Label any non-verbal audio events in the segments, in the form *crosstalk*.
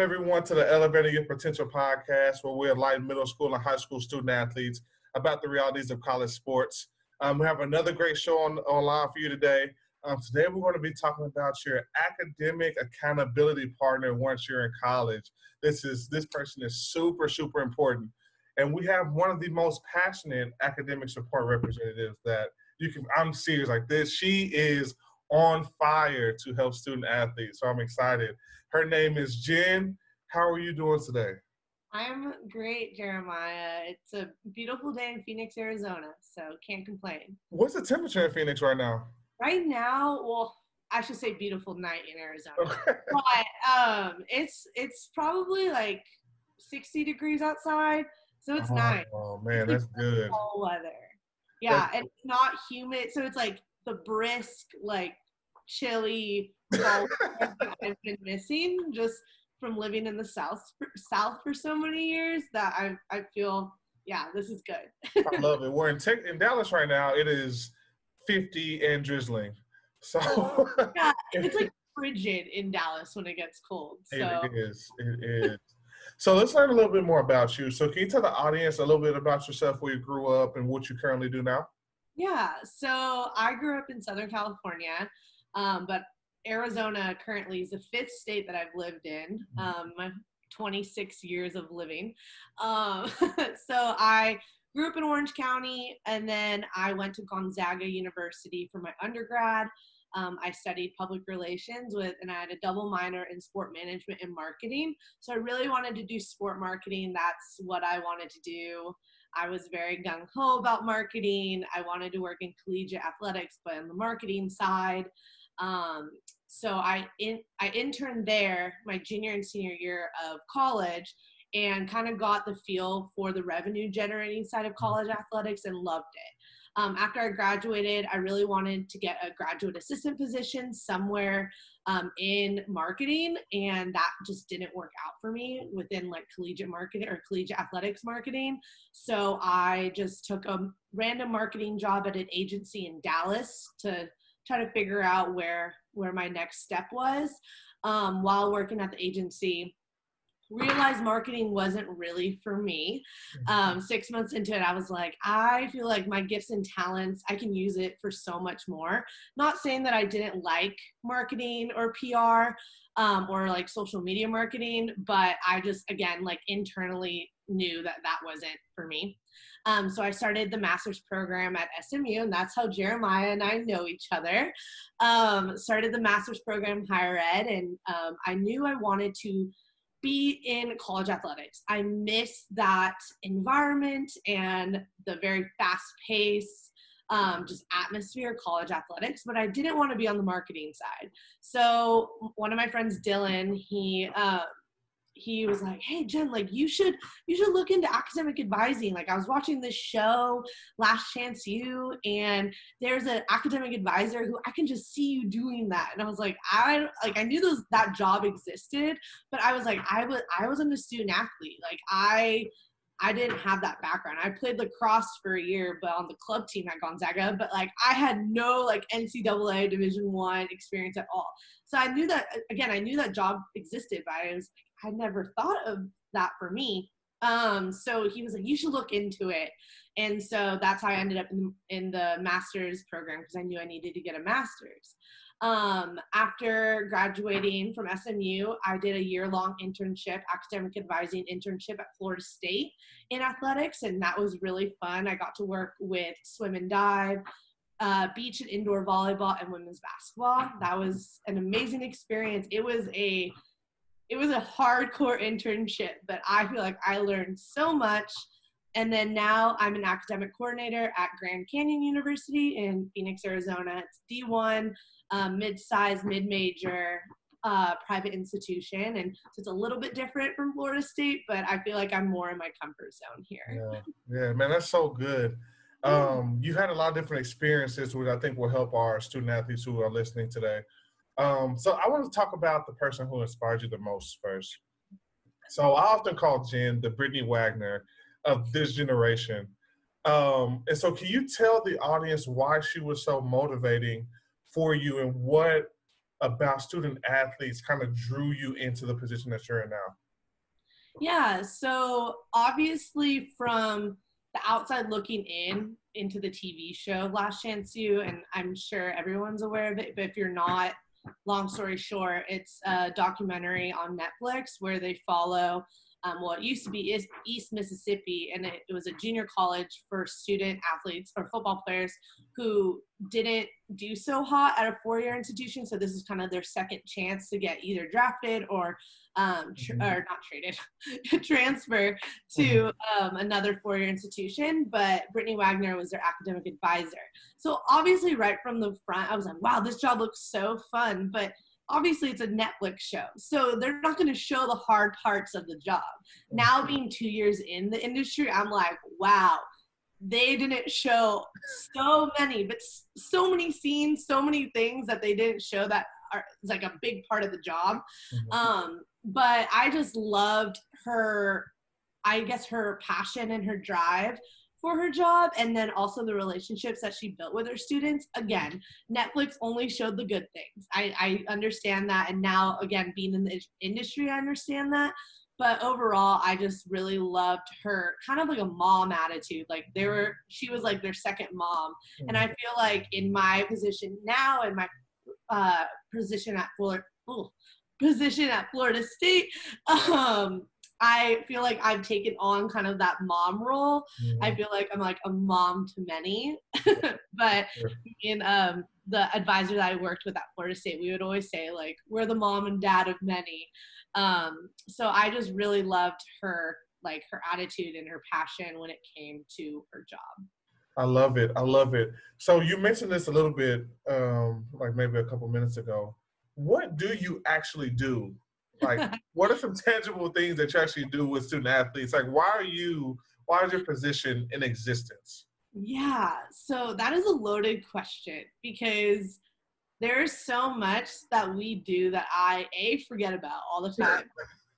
everyone to the Elevating Your Potential podcast, where we enlighten middle school and high school student athletes about the realities of college sports. Um, we have another great show on online for you today. Um, today, we're going to be talking about your academic accountability partner once you're in college. This is this person is super super important, and we have one of the most passionate academic support representatives that you can. I'm serious like this. She is on fire to help student athletes. So I'm excited. Her name is Jen. How are you doing today? I'm great, Jeremiah. It's a beautiful day in Phoenix, Arizona, so can't complain. What's the temperature in Phoenix right now? Right now, well, I should say beautiful night in Arizona. Okay. *laughs* But um it's it's probably like 60 degrees outside, so it's oh, nice. Oh man, that's good. Fall weather. Yeah, that's- and it's not humid, so it's like the brisk, like chilly *laughs* I've been missing just from living in the south south for so many years that I I feel yeah this is good. I love it. We're in te- in Dallas right now. It is 50 and drizzling. So *laughs* yeah, it's like frigid in Dallas when it gets cold. So. It is. It is. So let's learn a little bit more about you. So can you tell the audience a little bit about yourself, where you grew up, and what you currently do now? Yeah, so I grew up in Southern California, um, but Arizona currently is the fifth state that I've lived in. Mm-hmm. Um, 26 years of living. Um, *laughs* so I grew up in Orange County, and then I went to Gonzaga University for my undergrad. Um, I studied public relations with, and I had a double minor in sport management and marketing. So I really wanted to do sport marketing. That's what I wanted to do. I was very gung ho about marketing. I wanted to work in collegiate athletics, but on the marketing side. Um, so I in, I interned there my junior and senior year of college and kind of got the feel for the revenue generating side of college athletics and loved it. Um, after I graduated, I really wanted to get a graduate assistant position somewhere um, in marketing, and that just didn't work out for me within like collegiate marketing or collegiate athletics marketing. So I just took a random marketing job at an agency in Dallas to try to figure out where where my next step was. Um, while working at the agency, realized marketing wasn't really for me. Mm-hmm. Um, six months into it, I was like, I feel like my gifts and talents, I can use it for so much more. Not saying that I didn't like marketing or PR um, or like social media marketing, but I just, again, like internally knew that that wasn't for me. Um, so I started the master's program at SMU, and that's how Jeremiah and I know each other. Um, started the master's program higher ed, and um, I knew I wanted to be in college athletics. I miss that environment and the very fast pace, um, just atmosphere college athletics, but I didn't want to be on the marketing side. So one of my friends, Dylan, he uh, he was like, "Hey Jen, like you should you should look into academic advising." Like I was watching this show, Last Chance U, and there's an academic advisor who I can just see you doing that. And I was like, I like I knew those that job existed, but I was like, I was I wasn't a student athlete. Like I I didn't have that background. I played lacrosse for a year, but on the club team at Gonzaga. But like I had no like NCAA Division One experience at all. So I knew that again. I knew that job existed, but I was I never thought of that for me. Um, so he was like, you should look into it. And so that's how I ended up in, in the master's program because I knew I needed to get a master's. Um, after graduating from SMU, I did a year long internship, academic advising internship at Florida State in athletics, and that was really fun. I got to work with swim and dive, uh, beach and indoor volleyball, and women's basketball. That was an amazing experience. It was a it was a hardcore internship, but I feel like I learned so much. And then now I'm an academic coordinator at Grand Canyon University in Phoenix, Arizona. It's D1, um, mid-sized, mid-major uh, private institution, and so it's a little bit different from Florida State, but I feel like I'm more in my comfort zone here. Yeah, yeah, man, that's so good. Um, you've had a lot of different experiences, which I think will help our student athletes who are listening today. Um, so I want to talk about the person who inspired you the most first. So I often call Jen the Brittany Wagner of this generation. Um, and so can you tell the audience why she was so motivating for you and what about student athletes kind of drew you into the position that you're in now? Yeah, so obviously from the outside looking in into the TV show Last Chance U, and I'm sure everyone's aware of it, but if you're not, long story short, it's a documentary on Netflix where they follow um, it used to be East Mississippi, and it, it, was a junior college for student athletes or football players who didn't do so hot at a four-year institution. So this is kind of their second chance to get either drafted or um, tr- mm-hmm. or not traded, *laughs* transfer to mm-hmm. um, another four-year institution. But Brittany Wagner was their academic advisor. So obviously, right from the front, I was like, "Wow, this job looks so fun!" But obviously it's a Netflix show, so they're not going to show the hard parts of the job. Now, being two years in the industry, I'm like, wow, they didn't show so many, but so many scenes, so many things that they didn't show that are like a big part of the job. Mm-hmm. Um, but I just loved her, I guess, her passion and her drive for her job and then also the relationships that she built with her students again netflix only showed the good things i, I understand that and now again being in the industry i understand that but overall i just really loved her kind of like a mom attitude like they were she was like their second mom and i feel like in my position now in my uh, position at florida position at florida state um, I feel like I've taken on kind of that mom role. Mm-hmm. I feel like I'm like a mom to many. *laughs* but sure. in um, the advisor that I worked with at Florida State, we would always say like we're the mom and dad of many. Um, so I just really loved her like her attitude and her passion when it came to her job. I love it. I love it. So you mentioned this a little bit, um, like maybe a couple minutes ago. What do you actually do like, *laughs* what are some tangible things that you actually do with student athletes? Like, why are you, why is your position in existence? Yeah, so that is a loaded question because there's so much that we do that I A, forget about all the time.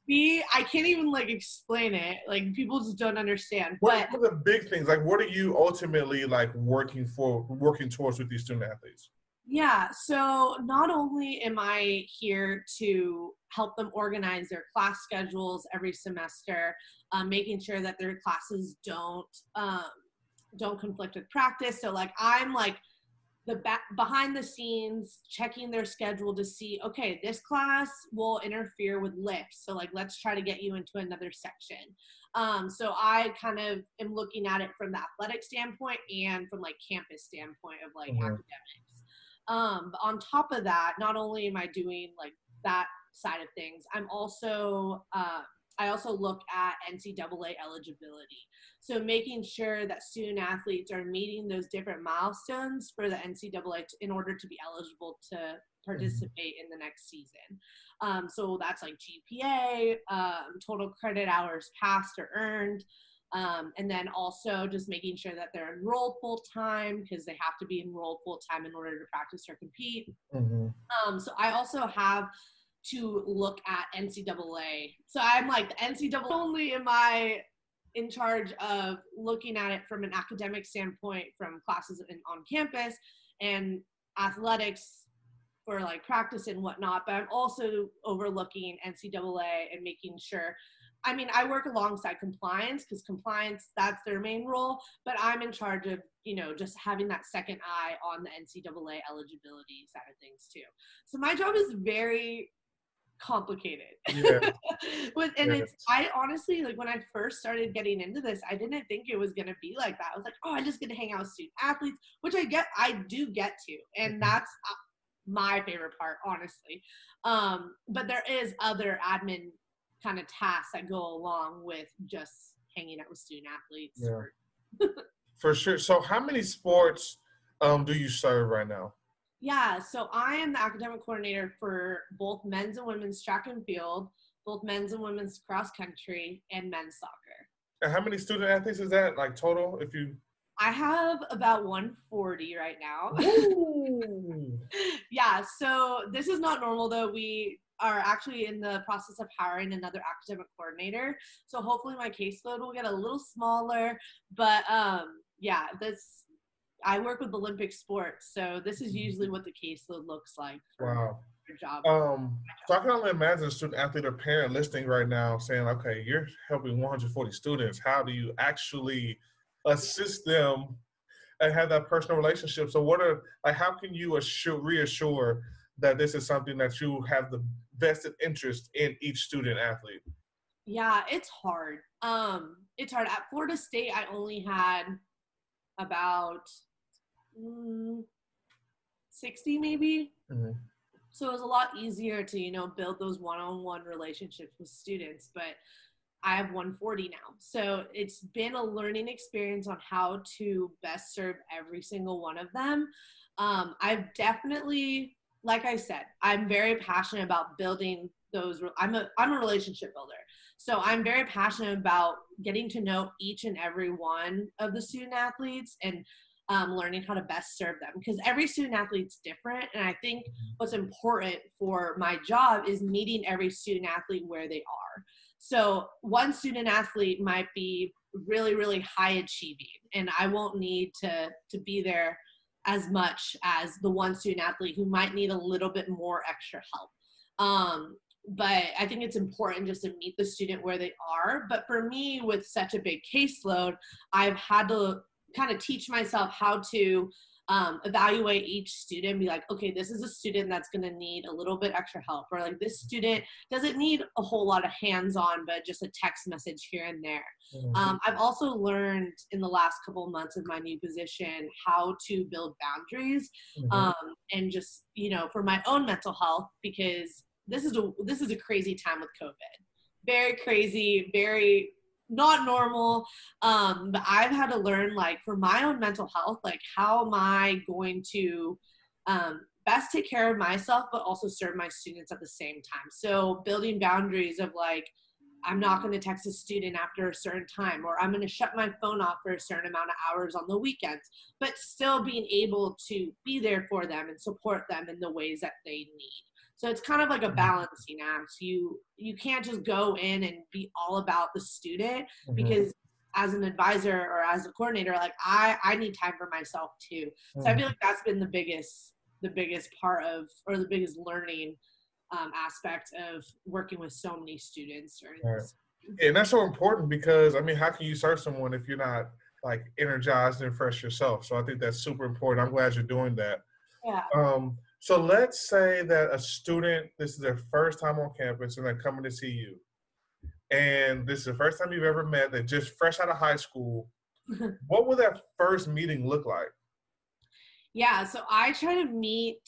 B, I can't even like explain it. Like people just don't understand. What, but, are the big things? Like what are you ultimately like working for working towards with these student athletes? Yeah, so not only am I here to help them organize their class schedules every semester, um, making sure that their classes don't um, don't conflict with practice. So like I'm like the back behind the scenes checking their schedule to see okay this class will interfere with lifts so like let's try to get you into another section um, so i kind of am looking at it from the athletic standpoint and from like campus standpoint of like mm-hmm. academics um, but on top of that, not only am I doing like that side of things, I'm also uh, I also look at NCAA eligibility. So making sure that student athletes are meeting those different milestones for the NCAA in order to be eligible to participate in the next season. Um, so that's like GPA, um, total credit hours passed or earned, um, and then also just making sure that they're enrolled full time because they have to be enrolled full time in order to practice or compete. Mm-hmm. Um, so I also have to look at NCAA. So I'm like the NCAA only am I in charge of looking at it from an academic standpoint from classes in, on campus and athletics for like practice and whatnot, but I'm also overlooking NCAA and making sure I mean, I work alongside compliance because compliance, that's their main role, but I'm in charge of, you know, just having that second eye on the NCAA eligibility side of things too. So my job is very complicated. Yeah. *laughs* and yeah. it's, I honestly, like when I first started getting into this, I didn't think it was going to be like that. I was like, oh, I'm just going to hang out with student athletes, which I get, I do get to. And mm-hmm. that's uh, my favorite part, honestly. Um, but there is other admin kind of tasks that go along with just hanging out with student athletes. Yeah. For sure. So, how many sports um, do you serve right now? Yeah, so I am the academic coordinator for both men's and women's track and field, both men's and women's cross country, and men's soccer. And how many student athletes is that, like total? If you I have about 140 right now. *laughs* yeah, so this is not normal though. We are actually in the process of hiring another academic coordinator. So hopefully my caseload will get a little smaller. But um, yeah, this I work with Olympic sports, so this is usually what the caseload looks like. Wow. job. Um, so I can only imagine a student athlete or parent listening right now saying, okay, you're helping 140 students. How do you actually assist them and have that personal relationship? So what are, like, how can you assure, reassure that this is something that you have the vested interest in each student athlete? Yeah, it's hard. Um, it's hard. At Florida State, I only had about mm, 60 maybe. Mm-hmm. So it was a lot easier to, you know, build those one-on-one relationships with students, but I have 140 now. So it's been a learning experience on how to best serve every single one of them. Um, I've definitely, like I said, I'm very passionate about building those. I'm a I'm a relationship builder. So I'm very passionate about getting to know each and every one of the student athletes and um, learning how to best serve them because every student athlete's different. And I think mm-hmm. what's important for my job is meeting every student athlete where they are. So one student athlete might be really, really high achieving, and I won't need to to be there as much as the one student athlete who might need a little bit more extra help. Um, but I think it's important just to meet the student where they are. But for me, with such a big caseload, I've had to kind of teach myself how to um, evaluate each student be like okay this is a student that's going to need a little bit extra help or like this student doesn't need a whole lot of hands-on but just a text message here and there mm-hmm. um, i've also learned in the last couple of months of my new position how to build boundaries mm-hmm. um, and just you know for my own mental health because this is a this is a crazy time with covid very crazy very not normal. Um, but I've had to learn, like, for my own mental health, like, how am I going to um, best take care of myself, but also serve my students at the same time? So, building boundaries of like, I'm not going to text a student after a certain time, or I'm going to shut my phone off for a certain amount of hours on the weekends, but still being able to be there for them and support them in the ways that they need. So it's kind of like a mm-hmm. balancing act. You you can't just go in and be all about the student mm-hmm. because as an advisor or as a coordinator, like I I need time for myself too. So mm-hmm. I feel like that's been the biggest the biggest part of or the biggest learning um, aspect of working with so many students during right. this. And that's so important because I mean, how can you serve someone if you're not like energized and fresh yourself? So I think that's super important. I'm glad you're doing that. Yeah. Um, so let's say that a student, this is their first time on campus and they're coming to see you. And this is the first time you've ever met, they're just fresh out of high school. *laughs* what will that first meeting look like? Yeah, so I try to meet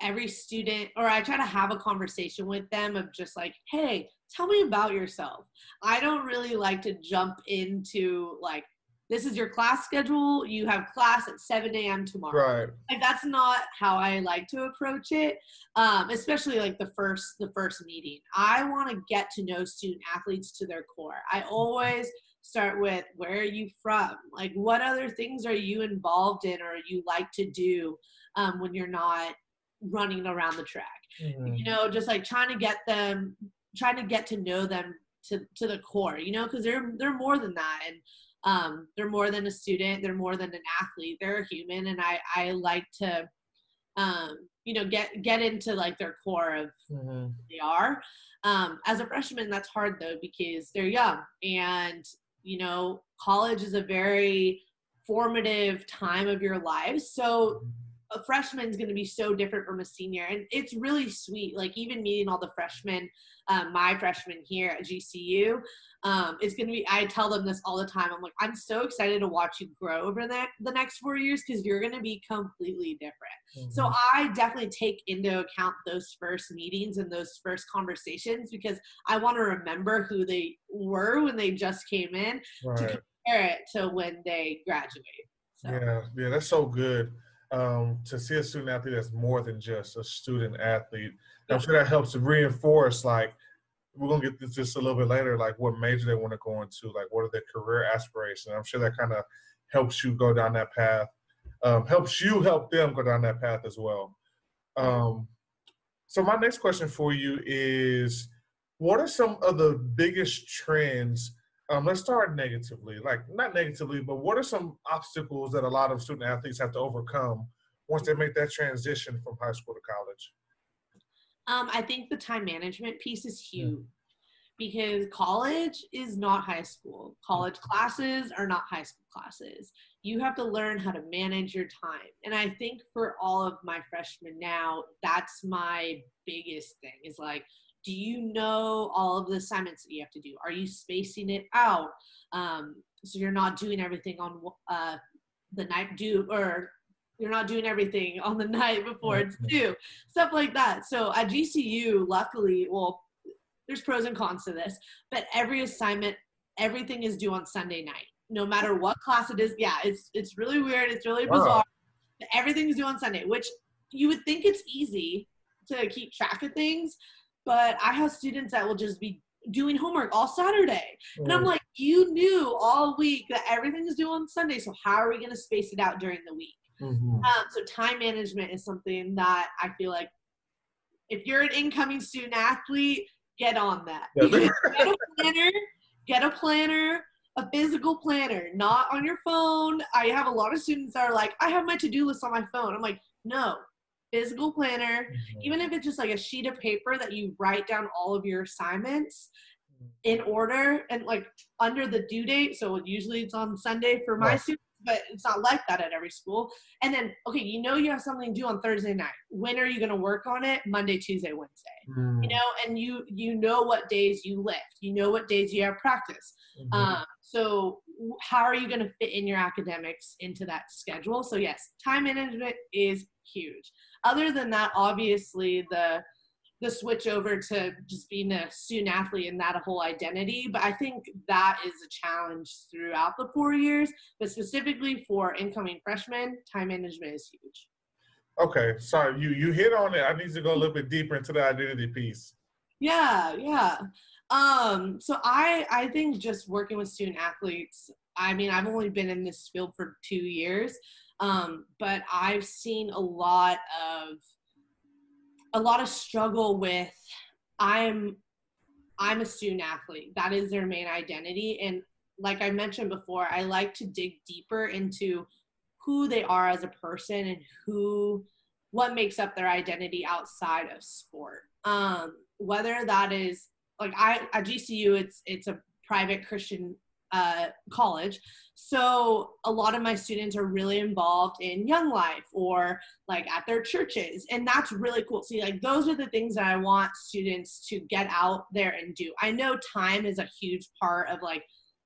every student or I try to have a conversation with them of just like, hey, tell me about yourself. I don't really like to jump into like this is your class schedule. You have class at 7 a.m. tomorrow. Right. Like that's not how I like to approach it. Um, especially like the first the first meeting. I want to get to know student athletes to their core. I always start with where are you from? Like what other things are you involved in or you like to do um, when you're not running around the track? Mm-hmm. You know, just like trying to get them, trying to get to know them to to the core. You know, because they're they're more than that and um, they're more than a student they're more than an athlete they're a human and i i like to um, you know get get into like their core of mm-hmm. they are um, as a freshman that's hard though because they're young and you know college is a very formative time of your life so mm-hmm. A freshman is going to be so different from a senior and it's really sweet like even meeting all the freshmen um, my freshman here at gcu um, it's going to be, I tell them this all the time. I'm like, I'm so excited to watch you grow over the, the next four years because you're going to be completely different. Mm-hmm. So I definitely take into account those first meetings and those first conversations because I want to remember who they were when they just came in right. to compare it to when they graduate. So. Yeah, yeah, that's so good. Um, to see a student athlete that's more than just a student athlete. I'm sure that helps to reinforce like we're gonna get this just a little bit later, like what major they want to go into, like what are their career aspirations. I'm sure that kind of helps you go down that path, um, helps you help them go down that path as well. Um, so my next question for you is, what are some of the biggest trends? Um, let's start negatively, like not negatively, but what are some obstacles that a lot of student athletes have to overcome once they make that transition from high school to college? Um, I think the time management piece is huge because college is not high school. College classes are not high school classes. You have to learn how to manage your time. And I think for all of my freshmen now, that's my biggest thing is like, do you know all of the assignments that you have to do? Are you spacing it out? Um, so you're not doing everything on uh, the night due or you're not doing everything on the *laughs* night before it's due, stuff like that. So at GCU, luckily, well, there's pros and cons to this, but every assignment, everything is due on Sunday night, no matter what class it is. Yeah, it's it's really weird. It's really bizarre. Wow. Everything's due on Sunday, which you would think it's easy to keep track of things, but I have students that will just be doing homework all Saturday. And I'm like, you knew all week that everything is due on Sunday, so how are we going to space it out during the week? Mm-hmm. Um, so time management is something that I feel like if you're an incoming student athlete, get on that. get a planner, get a planner, a physical planner, not on your phone. I have a lot of students that are like, I have my to-do list on my phone. I'm like, no, physical planner, mm-hmm. even if it's just like a sheet of paper that you write down all of your assignments mm-hmm. in order and like under the due date. So usually it's on Sunday for my right. students but it's not like that at every school. And then, okay, you know you have something due on Thursday night. When are you going to work on it? Monday, Tuesday, Wednesday. Mm. You know, and you you know what days you lift. You know what days you have practice. Mm-hmm. Um, so how are you going to fit in your academics into that schedule? So yes, time management is huge. Other than that, obviously the the switch over to just being a student athlete and that a whole identity. But I think that is a challenge throughout the four years, but specifically for incoming freshmen, time management is huge. Okay, sorry, you you hit on it. I need to go a little bit deeper into the identity piece. Yeah, yeah. Um, so I I think just working with student athletes, I mean, I've only been in this field for two years, um, but I've seen a lot of a lot of struggle with i'm i'm a student athlete. That is their main identity. And like i mentioned before i like to dig deeper into who they are as a person and who what makes up their identity outside of sport. Um whether that is like i at gcu it's it's a private christian uh, college. So a lot of my students are really involved in Young Life or like at their churches. And that's really cool. See, like those are the things that I want students to get out there and do. I know time is a huge part of like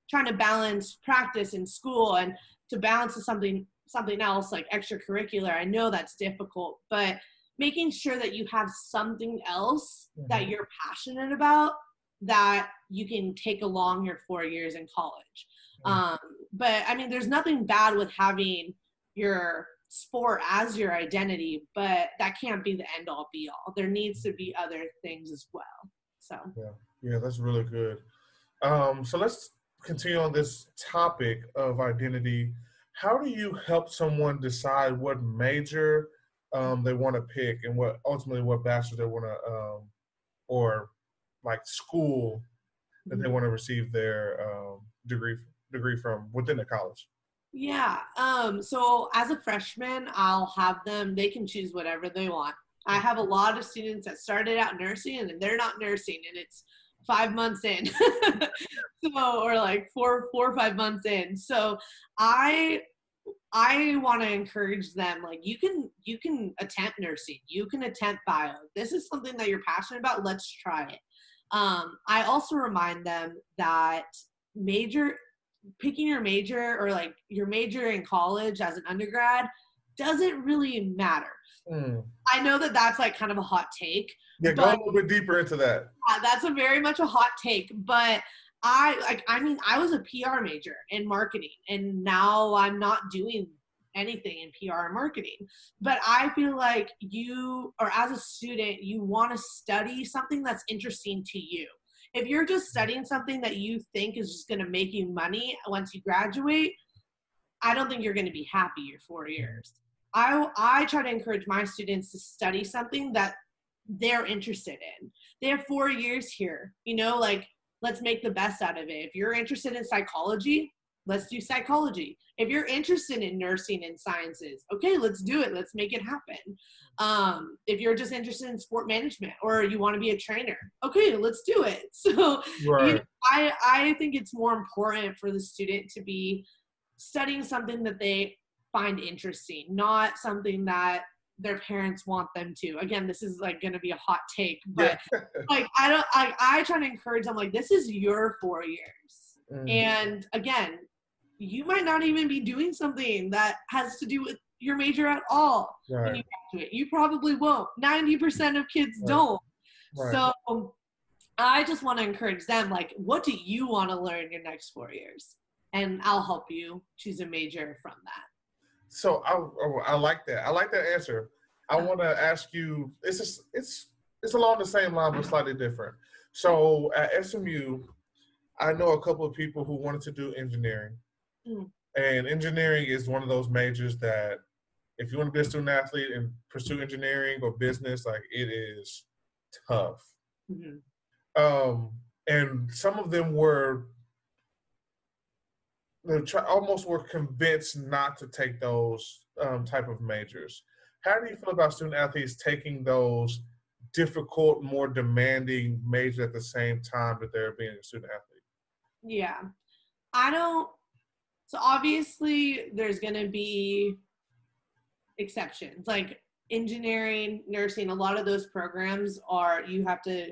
trying to balance practice in school and to balance to something something else like extracurricular. I know that's difficult, but making sure that you have something else mm-hmm. that you're passionate about that you can take along your four years in college. Mm. Um, but I mean, there's nothing bad with having your sport as your identity, but that can't be the end all be all. There needs to be other things as well. So yeah, yeah, that's really good. Um, so let's continue on this topic of identity. How do you help someone decide what major um, they want to pick and what ultimately what bachelor they want to um, or like school that they want to receive their um, degree degree from within the college? Yeah. Um, so as a freshman, I'll have them. They can choose whatever they want. I mm-hmm. have a lot of students that started out nursing and they're not nursing, and it's five months in, *laughs* so or like four four or five months in. So I I want to encourage them like you can you can attempt nursing, you can attempt bio. This is something that you're passionate about. Let's try it. Um, I also remind them that major picking your major or like your major in college as an undergrad doesn't really matter. Mm. I know that that's like kind of a hot take. Yeah, go a little bit deeper into that. Yeah, that's a very much a hot take, but I like I mean I was a PR major in marketing and now I'm not doing anything in PR and marketing. But I feel like you, or as a student, you want to study something that's interesting to you. If you're just studying something that you think is just going to make you money once you graduate, I don't think you're going to be happy your four years. I, I try to encourage my students to study something that they're interested in. They have four years here, you know, like let's make the best out of it. If you're interested in psychology, let's do psychology. If you're interested in nursing and sciences, okay, let's do it. Let's make it happen. Um, if you're just interested in sport management or you want to be a trainer, okay, let's do it. *laughs* So right. you know, I I think it's more important for the student to be studying something that they find interesting, not something that their parents want them to. Again, this is like going to be a hot take, but yeah. *laughs* like I don't I I try to encourage them like this is your 4 years. Mm. And again, you might not even be doing something that has to do with your major at all right. when you graduate. You probably won't. 90% of kids right. don't. Right. So I just want to encourage them like, what do you want to learn your next four years? And I'll help you choose a major from that. So I, I like that. I like that answer. I want to ask you. It's just, it's it's along the same line but slightly different. So at SMU, I know a couple of people who wanted to do engineering. Mm. And engineering is one of those majors that if you want to be a student athlete and pursue engineering or business, like it is tough. Mm-hmm. Um, and some of them were they try, almost were convinced not to take those um, type of majors. How do you feel about student athletes taking those difficult, more demanding majors at the same time that they're being a student athlete? Yeah. I don't so obviously there's going to be exceptions. Like engineering, nursing, a lot of those programs are you have to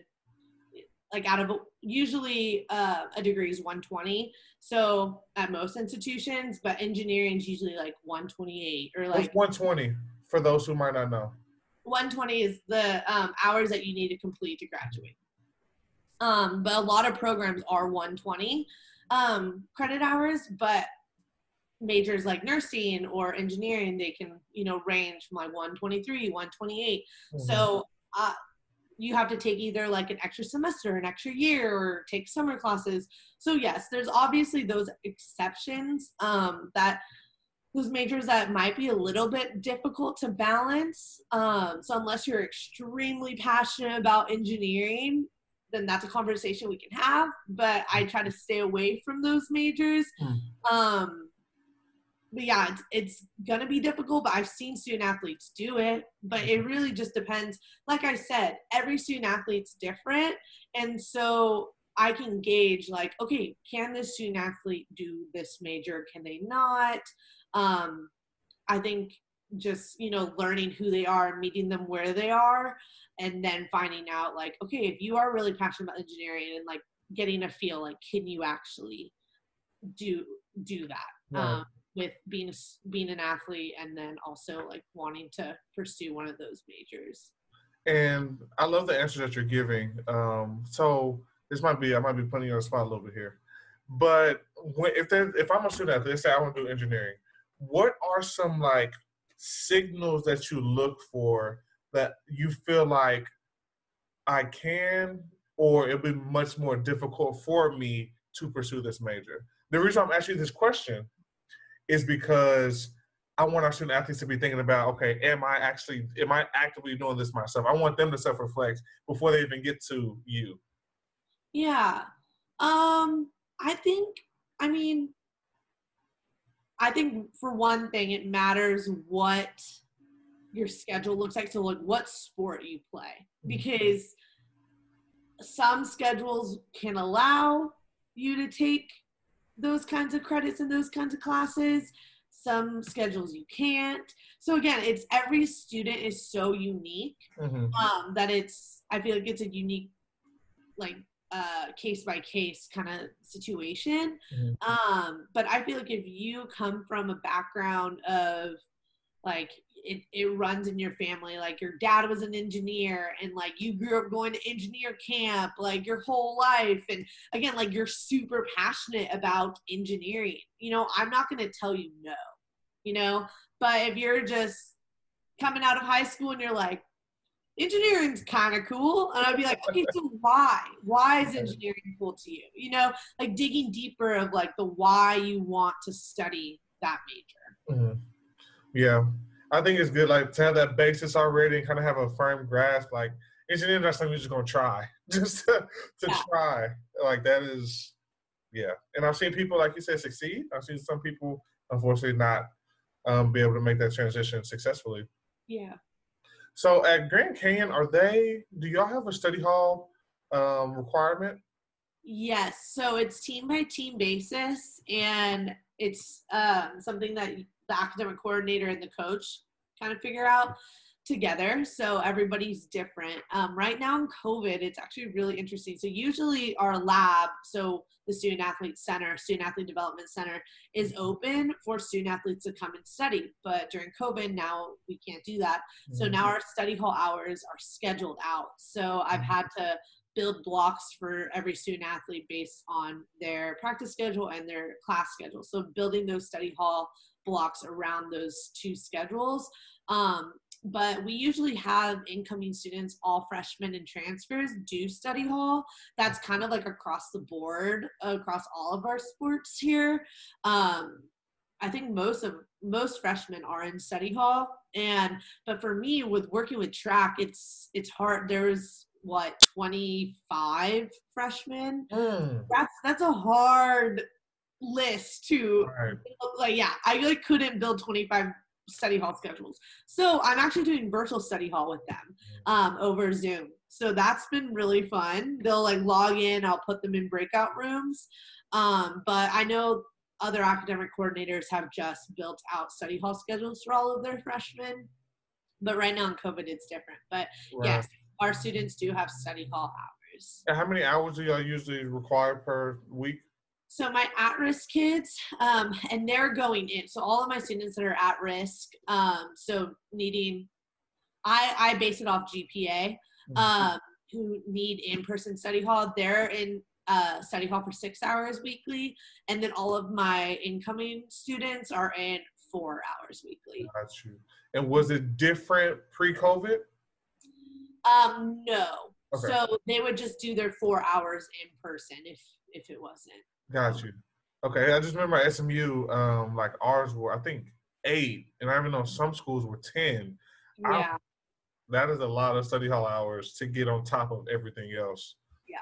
like out of usually uh, a degree is 120 so at most institutions but engineering is usually like 128 or like What's 120 for those who might not know 120 is the um, hours that you need to complete to graduate um, but a lot of programs are 120 um, credit hours, but majors like nursing or engineering, they can, you know, range from like 123, 128. Mm-hmm. So uh, you have to take either like an extra semester, an extra year, or take summer classes. So yes, there's obviously those exceptions um, that those majors that might be a little bit difficult to balance. Um, so unless you're extremely passionate about engineering, then that's a conversation we can have. But I try to stay away from those majors. Mm. Um, but yeah, it's, it's gonna be difficult. But I've seen student athletes do it. But it mm-hmm. really just depends. Like I said, every student athlete's different, and so I can gauge like, okay, can this student athlete do this major? Can they not? Um, I think just you know learning who they are and meeting them where they are and then finding out like okay if you are really passionate about engineering and like getting a feel like can you actually do do that right. um, with being being an athlete and then also like wanting to pursue one of those majors and i love the answer that you're giving um, so this might be i might be putting you on the spot a little bit here but when, if if i'm a student athlete say i want to do engineering what are some like signals that you look for that you feel like I can, or it'll be much more difficult for me to pursue this major? The reason I'm asking this question is because I want our student athletes to be thinking about, okay, am I actually, am I actively doing this myself? I want them to self reflect before they even get to you. Yeah. Um, I think, I mean, I think for one thing, it matters what your schedule looks like. So, like, what sport you play, mm-hmm. because some schedules can allow you to take those kinds of credits and those kinds of classes. Some schedules you can't. So again, it's every student is so unique mm-hmm. um, that it's. I feel like it's a unique, like uh, case by case kind of situation. Mm-hmm. Um, but I feel like if you come from a background of like it, it runs in your family like your dad was an engineer and like you grew up going to engineer camp like your whole life and again like you're super passionate about engineering you know i'm not going to tell you no you know but if you're just coming out of high school and you're like engineering's kind of cool. And I'd be like, okay, so *laughs* why? Why is engineering cool to you? You know, like digging deeper of like the why you want to study that major. Mm-hmm. Yeah. I think it's good, like to have that basis already and kind of have a firm grasp. Like engineering, that's something you're just gonna try, *laughs* just to, to yeah. try. Like that is, Yeah, and I've seen people like you said succeed. I've seen some people unfortunately not um, be able to make that transition successfully. Yeah. So at Grand Canyon, are they? Do y'all have a study hall um, requirement? Yes. So it's team by team basis, and it's um, something that the academic coordinator and the coach kind of figure out together. So everybody's different. Um, right now in COVID, it's actually really interesting. So usually our lab, so the Student Athlete Center, Student Athlete Development Center, is open for student athletes to come and study. But during COVID, now we can't do that. So Mm-hmm. now our study hall hours are scheduled out. So I've had to build blocks for every student athlete based on their practice schedule and their class schedule. So building those study hall blocks around those two schedules. Um, but we usually have incoming students, all freshmen and transfers, do study hall. That's kind of like across the board, across all of our sports here. Um, I think most of most freshmen are in study hall, and but for me, with working with track, it's it's hard. There's what 25 freshmen. Mm, That's that's a hard list to right. like yeah i like couldn't build 25 study hall schedules. So i'm actually doing virtual study hall with them um, over zoom. So that's been really fun. They'll like log in i'll put them in breakout rooms. Um, but i know other academic coordinators have just built out study hall schedules for all of their freshmen. But right now in covid it's different. But Right. yes our students do have study hall hours. And how many hours do y'all usually require per week? So my at-risk kids, um, and they're going in. So all of my students that are at risk, um, so needing, I I base it off GPA, um, who need in-person study hall. They're in uh, study hall for six hours weekly, and then all of my incoming students are in four hours weekly. Got you. And was it different pre-COVID? Um, no. Okay. So they would just do their four hours in person if if it wasn't. Got you. Okay, I just remember SMU, um, like ours were I think eight, and I even know some schools were ten. I- Yeah. That is a lot of study hall hours to get on top of everything else. yeah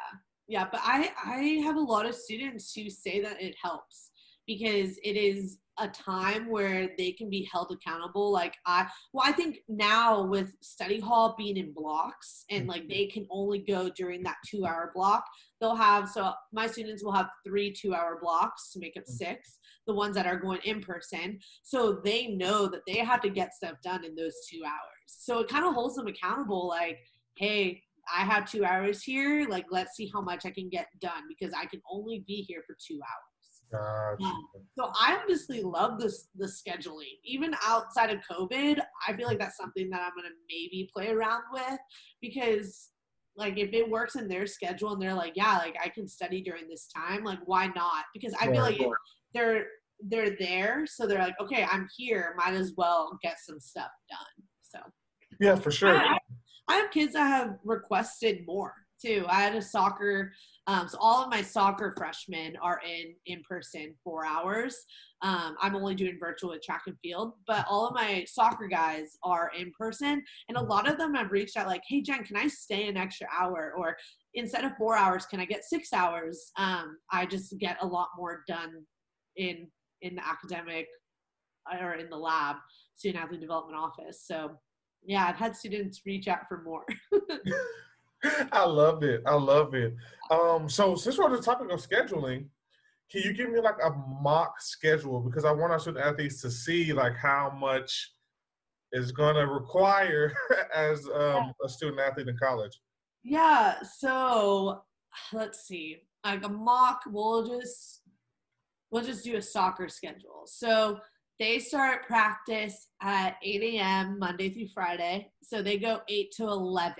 yeah but i i have a lot of students who say that it helps because it is a time where they can be held accountable like i well i think now with study hall being in blocks and like they can only go during that two hour block they'll have so my students will have three two hour blocks to make up mm. six the ones that are going in person so they know that they have to get stuff done in those two hours so it kind of holds them accountable like hey I have two hours here. Like, let's see how much I can get done because I can only be here for two hours. Got Yeah. Um, so I honestly love this the scheduling. Even outside of COVID, I feel like that's something that I'm gonna maybe play around with because like if it works in their schedule and they're like, yeah, like I can study during this time, like why not? Because I feel Right. like they're they're there, so they're like, okay, I'm here, might as well get some stuff done. So Yeah, for sure. I, I have kids that have requested more too. I had a soccer, um, so all of my soccer freshmen are in in person four hours. Um, I'm only doing virtual with track and field, but all of my soccer guys are in person, and a lot of them have reached out like, "Hey Jen, can I stay an extra hour?" Or instead of four hours, can I get six hours? Um, I just get a lot more done in in the academic or in the lab, student athlete development office. So yeah, I've had students reach out for more. *laughs* I love it. I love it. Um, so since we're on the topic of scheduling, can you give me like a mock schedule? Because I want our student athletes to see like how much is gonna require *laughs* as um, a student athlete in college. yeah, so let's see. Like a mock, we'll just we'll just do a soccer schedule. So they start practice at 8 a.m. Monday through Friday. So they go 8 to 11.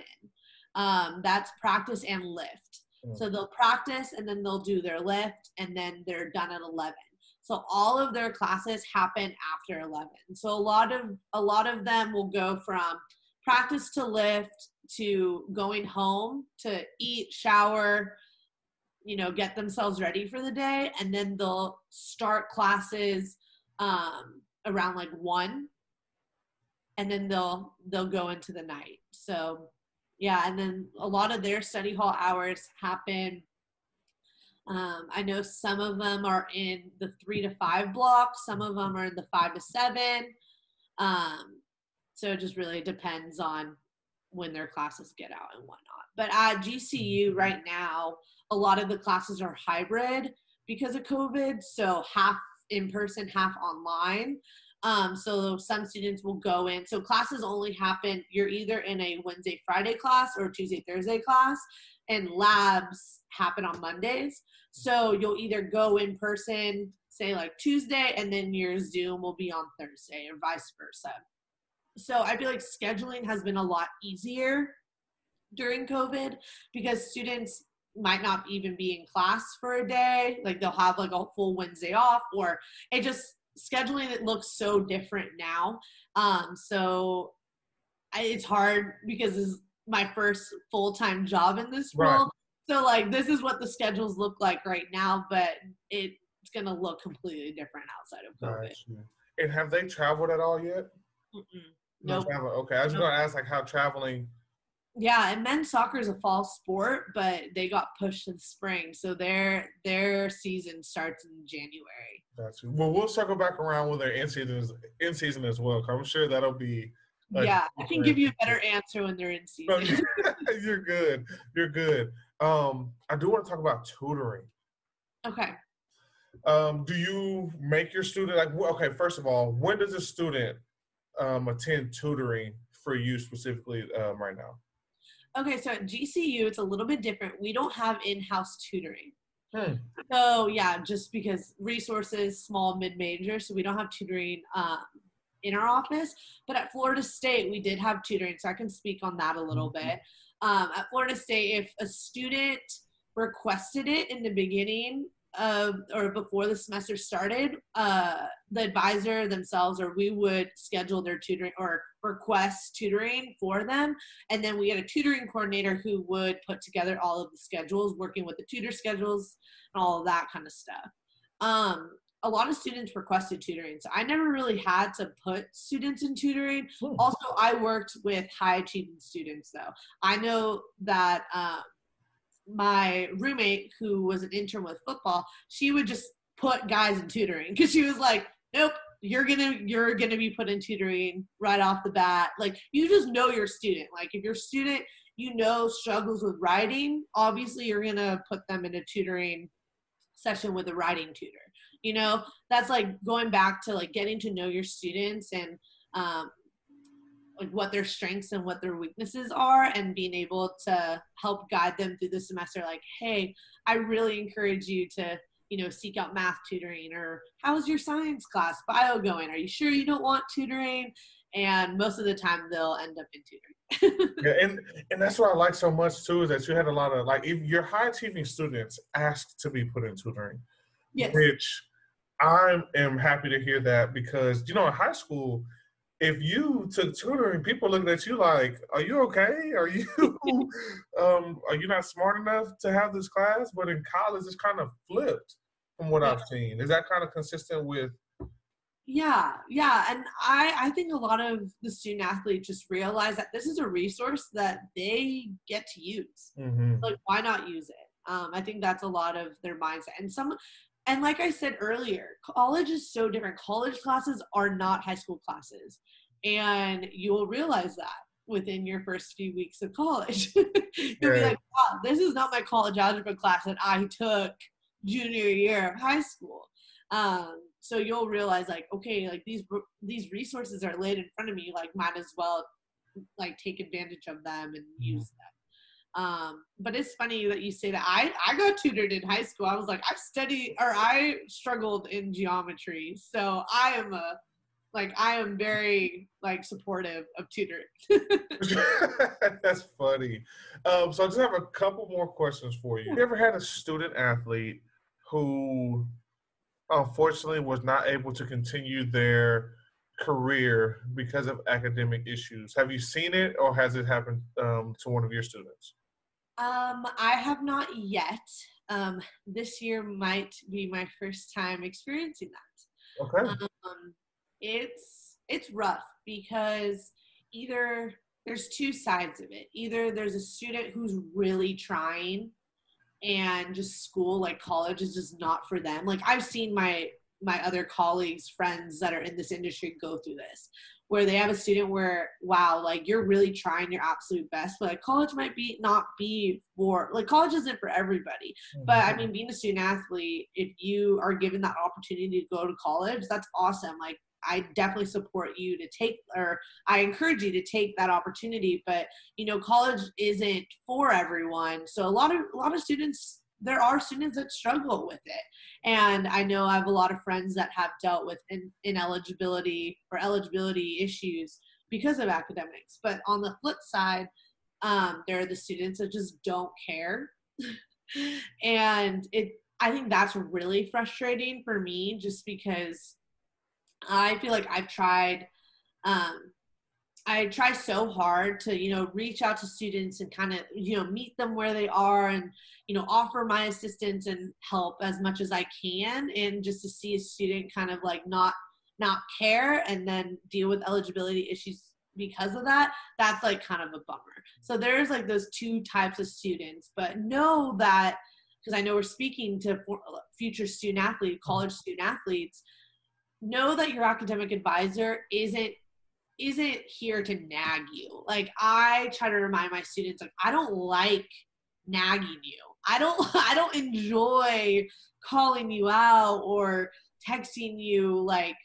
Um, that's practice and lift. So they'll practice and then they'll do their lift and then they're done at 11. So all of their classes happen after 11. So a lot of a lot of them will go from practice to lift to going home to eat, shower, you know, get themselves ready for the day and then they'll start classes um around like 1 and then they'll they'll go into the night. So yeah, and then a lot of their study hall hours happen Um, I know some of them are in the three to five block, some of them are in the five to seven. Um, so it just really depends on when their classes get out and whatnot. But at GCU right now, a lot of the classes are hybrid because of COVID. So half in person, half online. Um, so some students will go in. So classes only happen, you're either in a Wednesday, Friday class or Tuesday, Thursday class, and labs happen on Mondays. So you'll either go in person, say like Tuesday, and then your Zoom will be on Thursday or vice versa. So I feel like scheduling has been a lot easier during COVID because students might not even be in class for a day. Like they'll have like a full Wednesday off, or it just scheduling it looks so different now. Um, so I, it's hard because it's my first full time job in this Right. role. So like this is what the schedules look like right now, but it, it's gonna look completely different outside of COVID. Gotcha. And have they traveled at all yet? Mm-mm. No Nope. travel. Okay, I was Nope. gonna ask like how traveling. Yeah, and men's soccer is a fall sport, but they got pushed to the spring, so their their season starts in January. Gotcha. Well, we'll circle back around with their in season in season as well. 'cause I'm sure that'll be. Like, yeah, I can give you a better answer when they're in *laughs* season. you're, *laughs* you're good. You're good. Um, I do want to talk about tutoring. okay. Um, do you make your student like okay? First of all, when does a student um, attend tutoring for you specifically um, right now? Okay, so at GCU, it's a little bit different. We don't have in-house tutoring. Hmm. So yeah, just because resources, small, mid-major, so we don't have tutoring um, in our office. But at Florida State, we did have tutoring, so I can speak on that a little Mhm. bit. Um, at Florida State, if a student requested it in the beginning of or before the semester started, uh, the advisor themselves or we would schedule their tutoring or request tutoring for them. And then we had a tutoring coordinator who would put together all of the schedules working with the tutor schedules and all of that kind of stuff. Um, a lot of students requested tutoring so i never really had to put students in tutoring. Hmm. also i worked with high achieving students though. I know that um, my roommate who was an intern with football she would just put guys in tutoring. Because she was like nope you're gonna you're gonna be put in tutoring right off the bat. Like you just know your student. Like if your student you know struggles with writing obviously you're gonna put them in a tutoring session with a writing tutor. You know that's like going back to like getting to know your students and um, like what their strengths and what their weaknesses are and being able to help guide them through the semester like hey i really encourage you to you know seek out math tutoring or how's your science class? Bio going. Are you sure you don't want tutoring? And most of the time they'll end up in tutoring. *laughs* Yeah, and and that's what I like so much too is that you had a lot of like if your high achieving students asked to be put in tutoring, yes. which I am happy to hear that because you know in high school, if you took tutoring, people looking at you like, "Are you okay? Are you *laughs* *laughs* um are you not smart enough to have this class?" But in college, it's kind of flipped from what I've seen. Is that kind of consistent with? Yeah, yeah, and I I think a lot of the student athletes just realize that this is a resource that they get to use. Mhm. Like, why not use it? Um, I think that's a lot of their mindset. And some, and like I said earlier, college is so different. College classes are not high school classes, and you will realize that within your first few weeks of college. *laughs* You'll be like, wow, this is not my college algebra class that I took junior year of high school. Um, so you'll realize like, okay, like these these resources are laid in front of me, like might as well like take advantage of them and use them. Um, but it's funny that you say that. I I got tutored in high school. I was like, I studied or I struggled in geometry, so I am a like I am very like supportive of tutoring. *laughs* *laughs* That's funny. Um, so I just have a couple more questions for you. Have you ever had a student athlete who unfortunately was not able to continue their career because of academic issues? Have you seen it or has it happened um, to one of your students? Um, I have not yet. Um, this year might be my first time experiencing that. Okay. um, it's it's rough because either there's two sides of it either there's a student who's really trying and just school like college is just not for them like i've seen my my other colleagues friends that are in this industry go through this where they have a student where wow like you're really trying your absolute best but like college might be not be for like college isn't for everybody mm-hmm. but i mm-hmm. mean being a student athlete if you are given that opportunity to go to college that's awesome like I definitely support you to take, or I encourage you to take that opportunity. But you know, college isn't for everyone. So a lot of a lot of students, there are students that struggle with it, and I know I have a lot of friends that have dealt with in, ineligibility or eligibility issues because of academics. But on the flip side, um, there are the students that just don't care, *laughs* and it. I think that's really frustrating for me, just because I feel like I've tried um, I try so hard to, you know, reach out to students and kind of, you know, meet them where they are and, you know, offer my assistance and help as much as I can. And just to see a student kind of like not, not care and then deal with eligibility issues because of that, that's like kind of a bummer. So there's like those two types of students, but know that, because I know we're speaking to future student athletes, college student athletes, know that your academic advisor isn't isn't here to nag you. Like I try to remind my students like I don't like nagging you. I don't *laughs* I don't enjoy calling you out or texting you like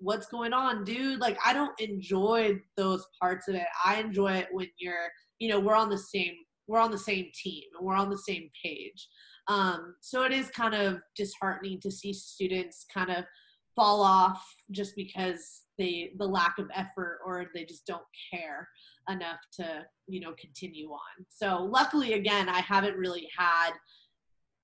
what's going on dude like I don't enjoy those parts of it. I enjoy it when you're you know we're on the same we're on the same team and we're on the same page. Um so it is kind of disheartening to see students kind of fall off just because they the lack of effort or they just don't care enough to you know continue on. So luckily again i haven't really had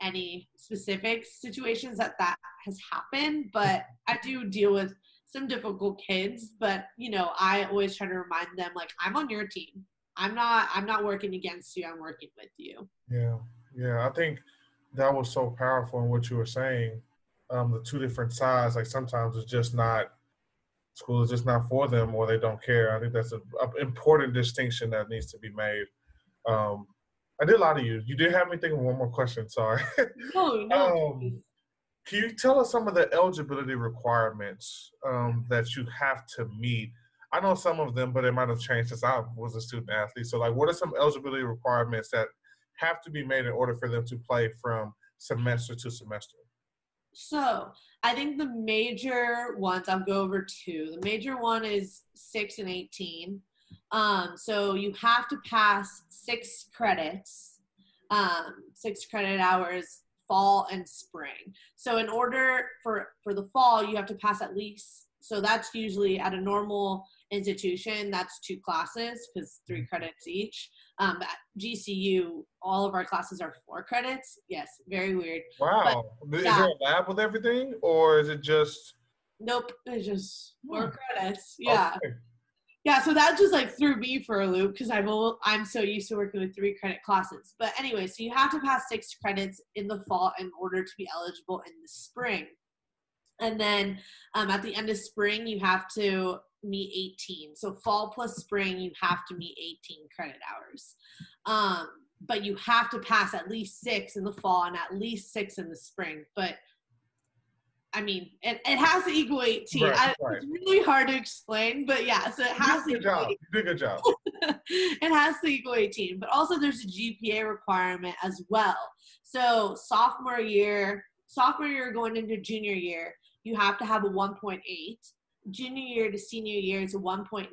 any specific situations that that has happened but i do deal with some difficult kids but you know i always try to remind them like i'm on your team. I'm not i'm not working against you. I'm working with you. Yeah. Yeah. I think that was so powerful in what you were saying um, the two different sides. Like sometimes it's just not school is just not for them, or they don't care. I think that's an important distinction that needs to be made. Um, I did lie to you. You did have me thinking one more question. Sorry. *laughs* No, no. um, can you tell us some of the eligibility requirements um, that you have to meet? I know some of them, but it might have changed since I was a student athlete. So, like, what are some eligibility requirements that have to be made in order for them to play from semester to semester? So I think the major ones, I'll go over two. The major one is six and 18. Um, so you have to pass six credits, um, six credit hours fall and spring. So in order for, for the fall, you have to pass at least, so that's usually at a normal institution, that's two classes because three mm-hmm. credits each. Um, at GCU, all of our classes are four credits. Yes, very weird. Wow. But, is yeah. there a lab with everything, or is it just? Nope, it's just four hmm. credits. Yeah. Okay. Yeah, so that just like threw me for a loop because I'm I'm so used to working with three credit classes. But anyway, so you have to pass six credits in the fall in order to be eligible in the spring. And then um, at the end of spring, you have to meet 18. So fall plus spring, you have to meet 18 credit hours. Um, but you have to pass at least six in the fall and at least six in the spring. But I mean, it, it has to equal 18. Right, I, right. It's really hard to explain, but yeah, so it has to. Good job. Good, good job. *laughs* it has to equal 18, but also there's a GPA requirement as well. So sophomore year, sophomore year going into junior year, you have to have a 1.8 junior year to senior year is a 1.9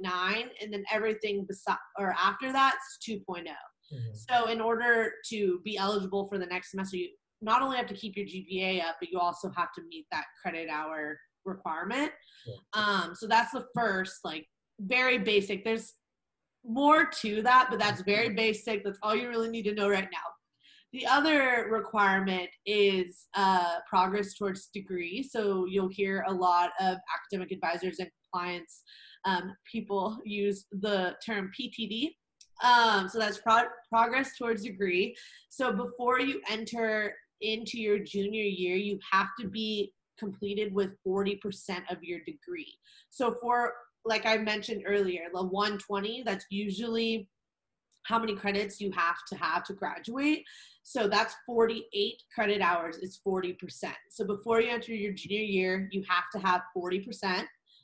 and then everything beside or after that's 2.0 mm-hmm. so in order to be eligible for the next semester you not only have to keep your gpa up but you also have to meet that credit hour requirement. Yeah. um so that's the first like very basic. There's more to that but that's very basic. That's all you really need to know right now the other requirement is uh, progress towards degree. So you'll hear a lot of academic advisors and clients, um, people use the term PTD. Um, so that's pro- progress towards degree. So before you enter into your junior year, you have to be completed with 40% of your degree. So for, like I mentioned earlier, the 120, that's usually how many credits you have to have to graduate. So that's 48 credit hours is 40%. So before you enter your junior year, you have to have 40%.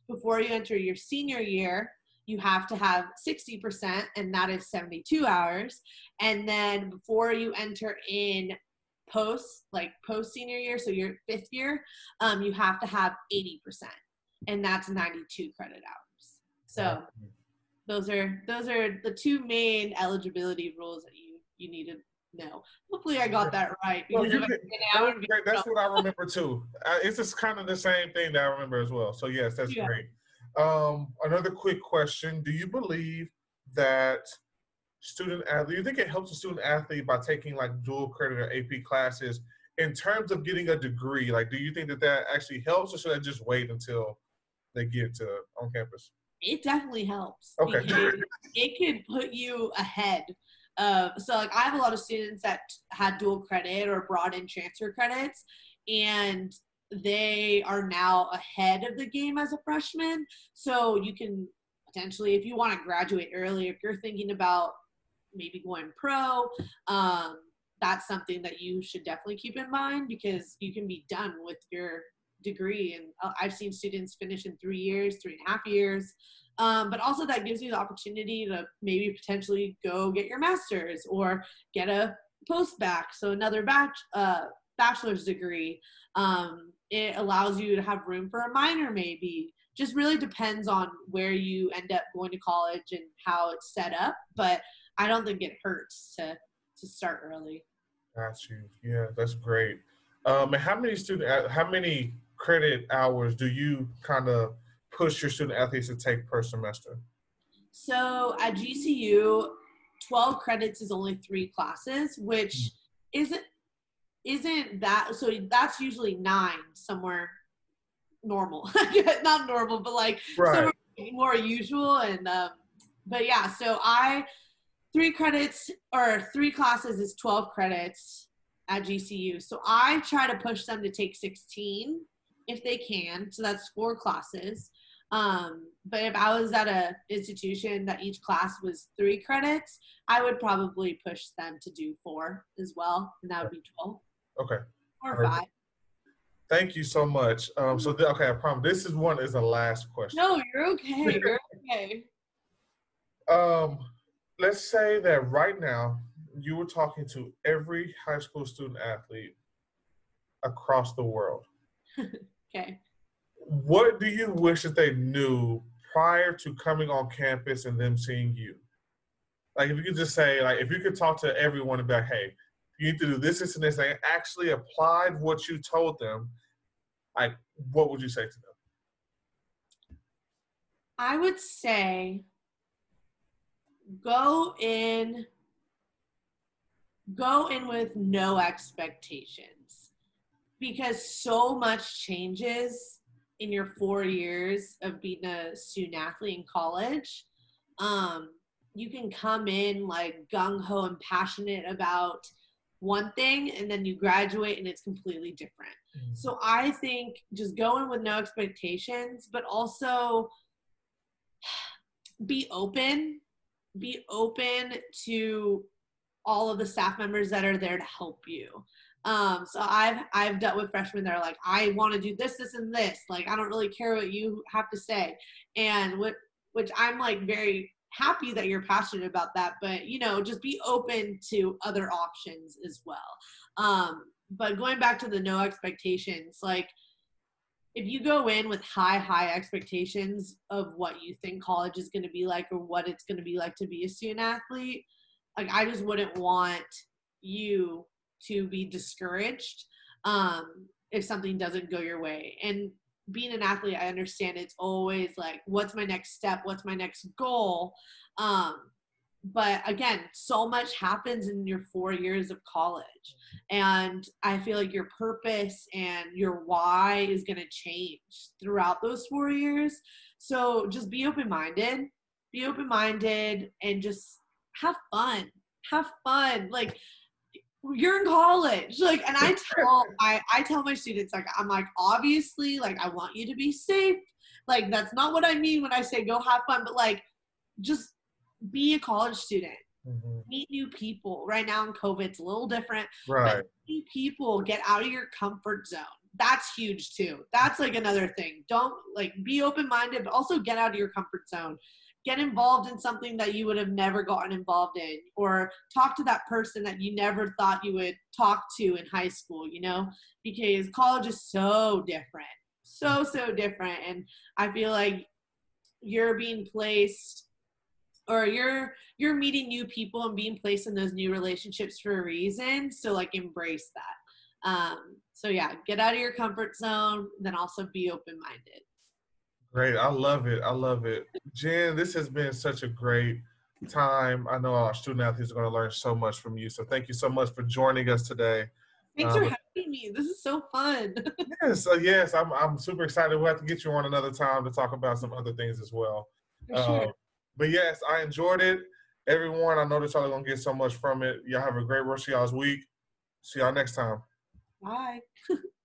Before you enter your senior year, you have to have 60%, and that is 72 hours. And then before you enter in post, like post senior year, so your fifth year, um, you have to have 80%, and that's 92 credit hours. So those are those are the two main eligibility rules that you you need to know. Hopefully, I got that right. Well, that that's what I remember too. it's just kind of the same thing that I remember as well. So yes, that's yeah. great. Um, another quick question: Do you believe that student athlete? You think it helps a student athlete by taking like dual credit or AP classes in terms of getting a degree? Like, do you think that that actually helps, or should I just wait until they get to on campus? It definitely helps. Okay. it can put you ahead. Uh, so like I have a lot of students that had dual credit or brought in transfer credits, and they are now ahead of the game as a freshman. So you can potentially, if you want to graduate early, if you're thinking about maybe going pro, um, that's something that you should definitely keep in mind because you can be done with your degree. And uh, I've seen students finish in three years, three and a half years. Um, but also that gives you the opportunity to maybe potentially go get your master's or get a post-bacc, so another batch, uh, bachelor's degree. Um, it allows you to have room for a minor maybe just really depends on where you end up going to college and how it's set up but i don't think it hurts to to start early got you yeah that's great um and how many student uh, how many credit hours do you kind of push your student athletes to take per semester so at gcu 12 credits is only three classes which mm. isn't isn't that so that's usually nine somewhere normal *laughs* not normal but like right. more usual and um, but yeah so i three credits or three classes is 12 credits at gcu so i try to push them to take 16 if they can so that's four classes um, but if i was at a institution that each class was three credits i would probably push them to do four as well and that would be 12 Okay. Or five. Thank you so much. Um, so, th- okay, I promise this is one is the last question. No, you're okay. You're okay. Um, let's say that right now you were talking to every high school student athlete across the world. *laughs* okay. What do you wish that they knew prior to coming on campus and them seeing you? Like, if you could just say, like, if you could talk to everyone about, hey, you need to do this, this, and this. They actually applied what you told them. Like, what would you say to them? I would say go in go in with no expectations because so much changes in your four years of being a student athlete in college um, you can come in like gung-ho and passionate about one thing and then you graduate and it's completely different. Mm-hmm. So I think just going with no expectations, but also *sighs* be open, be open to all of the staff members that are there to help you. Um, so I've I've dealt with freshmen that are like, I want to do this, this, and this. Like I don't really care what you have to say, and what which I'm like very happy that you're passionate about that but you know just be open to other options as well um but going back to the no expectations like if you go in with high high expectations of what you think college is going to be like or what it's going to be like to be a student athlete like i just wouldn't want you to be discouraged um if something doesn't go your way and being an athlete, I understand it's always like, what's my next step? What's my next goal? Um, but again, so much happens in your four years of college. And I feel like your purpose and your why is going to change throughout those four years. So just be open minded, be open minded, and just have fun. Have fun. Like, you're in college like and i tell I, I tell my students like i'm like obviously like i want you to be safe like that's not what i mean when i say go have fun but like just be a college student mm-hmm. meet new people. Right now in COVID, it's a little different. Right. meet people, get out of your comfort zone. That's huge too. That's like another thing. Don't like be open minded, but also get out of your comfort zone. Get involved in something that you would have never gotten involved in, or talk to that person that you never thought you would talk to in high school, you know, because college is so different. So, so different. And I feel like you're being placed or you're you're meeting new people and being placed in those new relationships for a reason so like embrace that um so yeah get out of your comfort zone then also be open minded great i love it i love it jen this has been such a great time i know our student athletes are going to learn so much from you so thank you so much for joining us today thanks um, for having me this is so fun *laughs* yes uh, yes I'm, I'm super excited we'll have to get you on another time to talk about some other things as well sure. uh, but yes, I enjoyed it. Everyone, I know that y'all are gonna get so much from it. Y'all have a great rest of y'all's week. See y'all next time. Bye. *laughs*